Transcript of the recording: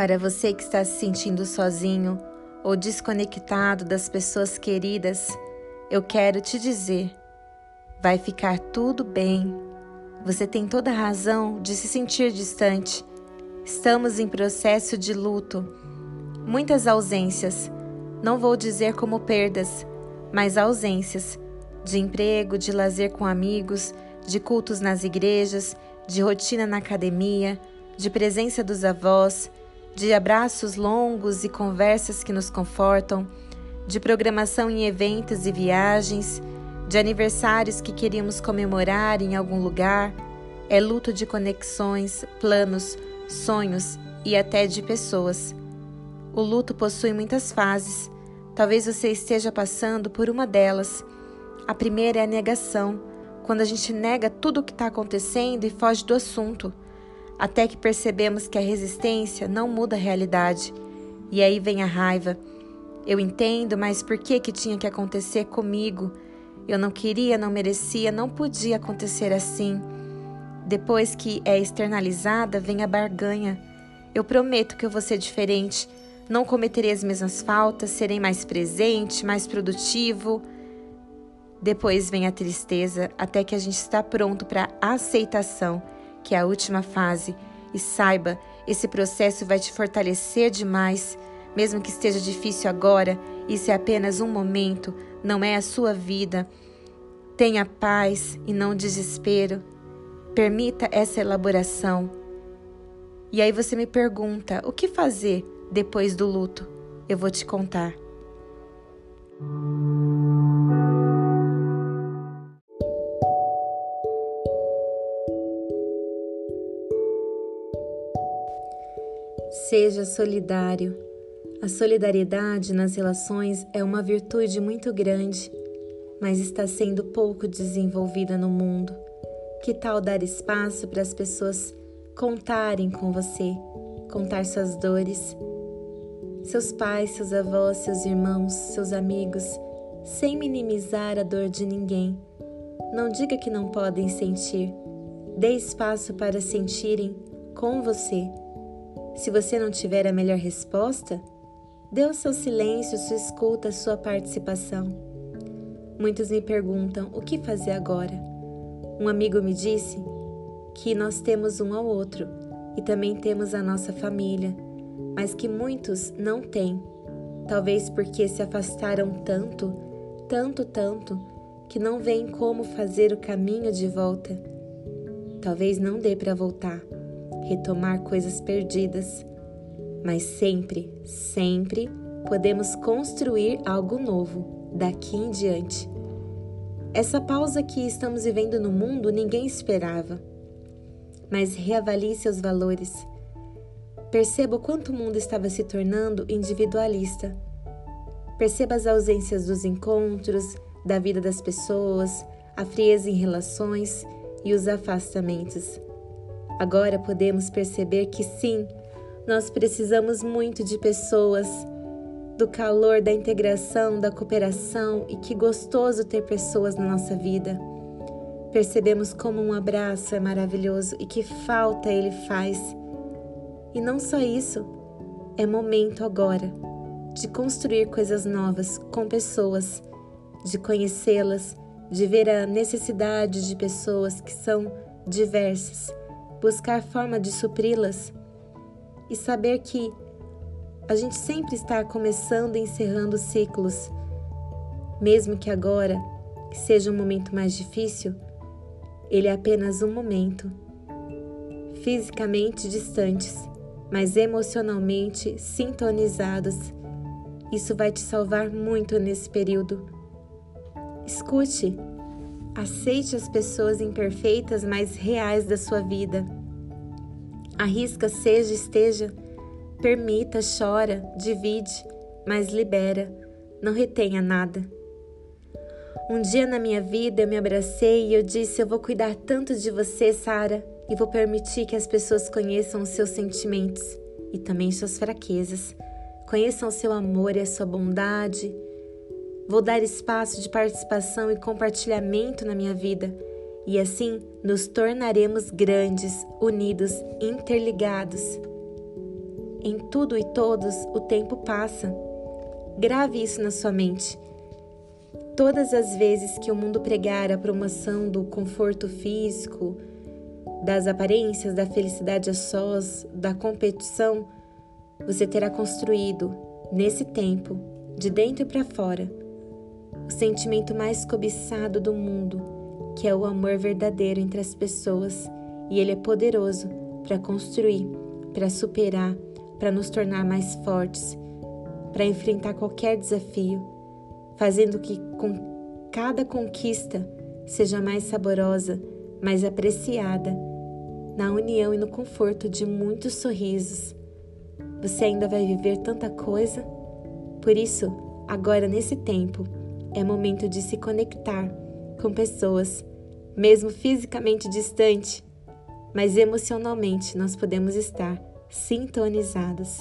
Para você que está se sentindo sozinho ou desconectado das pessoas queridas, eu quero te dizer: vai ficar tudo bem. Você tem toda a razão de se sentir distante. Estamos em processo de luto. Muitas ausências, não vou dizer como perdas, mas ausências de emprego, de lazer com amigos, de cultos nas igrejas, de rotina na academia, de presença dos avós, de abraços longos e conversas que nos confortam, de programação em eventos e viagens, de aniversários que queríamos comemorar em algum lugar. É luto de conexões, planos, sonhos e até de pessoas. O luto possui muitas fases. Talvez você esteja passando por uma delas. A primeira é a negação, quando a gente nega tudo o que está acontecendo e foge do assunto até que percebemos que a resistência não muda a realidade. E aí vem a raiva. Eu entendo, mas por que que tinha que acontecer comigo? Eu não queria, não merecia, não podia acontecer assim. Depois que é externalizada, vem a barganha. Eu prometo que eu vou ser diferente. Não cometerei as mesmas faltas, serei mais presente, mais produtivo. Depois vem a tristeza, até que a gente está pronto para aceitação que é a última fase, e saiba, esse processo vai te fortalecer demais. Mesmo que esteja difícil agora, isso é apenas um momento, não é a sua vida. Tenha paz e não desespero. Permita essa elaboração. E aí você me pergunta: o que fazer depois do luto? Eu vou te contar. Seja solidário. A solidariedade nas relações é uma virtude muito grande, mas está sendo pouco desenvolvida no mundo. Que tal dar espaço para as pessoas contarem com você, contar suas dores? Seus pais, seus avós, seus irmãos, seus amigos, sem minimizar a dor de ninguém. Não diga que não podem sentir. Dê espaço para sentirem com você se você não tiver a melhor resposta, dê o seu silêncio, sua escuta, sua participação. Muitos me perguntam o que fazer agora. Um amigo me disse que nós temos um ao outro e também temos a nossa família, mas que muitos não têm. Talvez porque se afastaram tanto, tanto, tanto, que não veem como fazer o caminho de volta. Talvez não dê para voltar retomar coisas perdidas, mas sempre, sempre podemos construir algo novo daqui em diante. Essa pausa que estamos vivendo no mundo ninguém esperava. Mas reavalie seus valores. Perceba o quanto o mundo estava se tornando individualista. Perceba as ausências dos encontros, da vida das pessoas, a frieza em relações e os afastamentos. Agora podemos perceber que sim, nós precisamos muito de pessoas, do calor da integração, da cooperação e que gostoso ter pessoas na nossa vida. Percebemos como um abraço é maravilhoso e que falta ele faz. E não só isso, é momento agora de construir coisas novas com pessoas, de conhecê-las, de ver a necessidade de pessoas que são diversas buscar forma de supri-las e saber que a gente sempre está começando e encerrando ciclos, mesmo que agora seja um momento mais difícil, ele é apenas um momento. Fisicamente distantes, mas emocionalmente sintonizados. Isso vai te salvar muito nesse período. Escute Aceite as pessoas imperfeitas, mas reais da sua vida. Arrisca, seja, esteja. Permita, chora, divide, mas libera. Não retenha nada. Um dia na minha vida eu me abracei e eu disse: Eu vou cuidar tanto de você, Sara, e vou permitir que as pessoas conheçam os seus sentimentos e também suas fraquezas. Conheçam o seu amor e a sua bondade Vou dar espaço de participação e compartilhamento na minha vida, e assim nos tornaremos grandes, unidos, interligados. em tudo e todos o tempo passa. Grave isso na sua mente. Todas as vezes que o mundo pregar a promoção do conforto físico, das aparências, da felicidade a sós, da competição, você terá construído, nesse tempo, de dentro para fora, o sentimento mais cobiçado do mundo, que é o amor verdadeiro entre as pessoas, e ele é poderoso para construir, para superar, para nos tornar mais fortes, para enfrentar qualquer desafio, fazendo que com cada conquista seja mais saborosa, mais apreciada, na união e no conforto de muitos sorrisos. Você ainda vai viver tanta coisa? Por isso, agora nesse tempo, é momento de se conectar com pessoas, mesmo fisicamente distante, mas emocionalmente nós podemos estar sintonizados.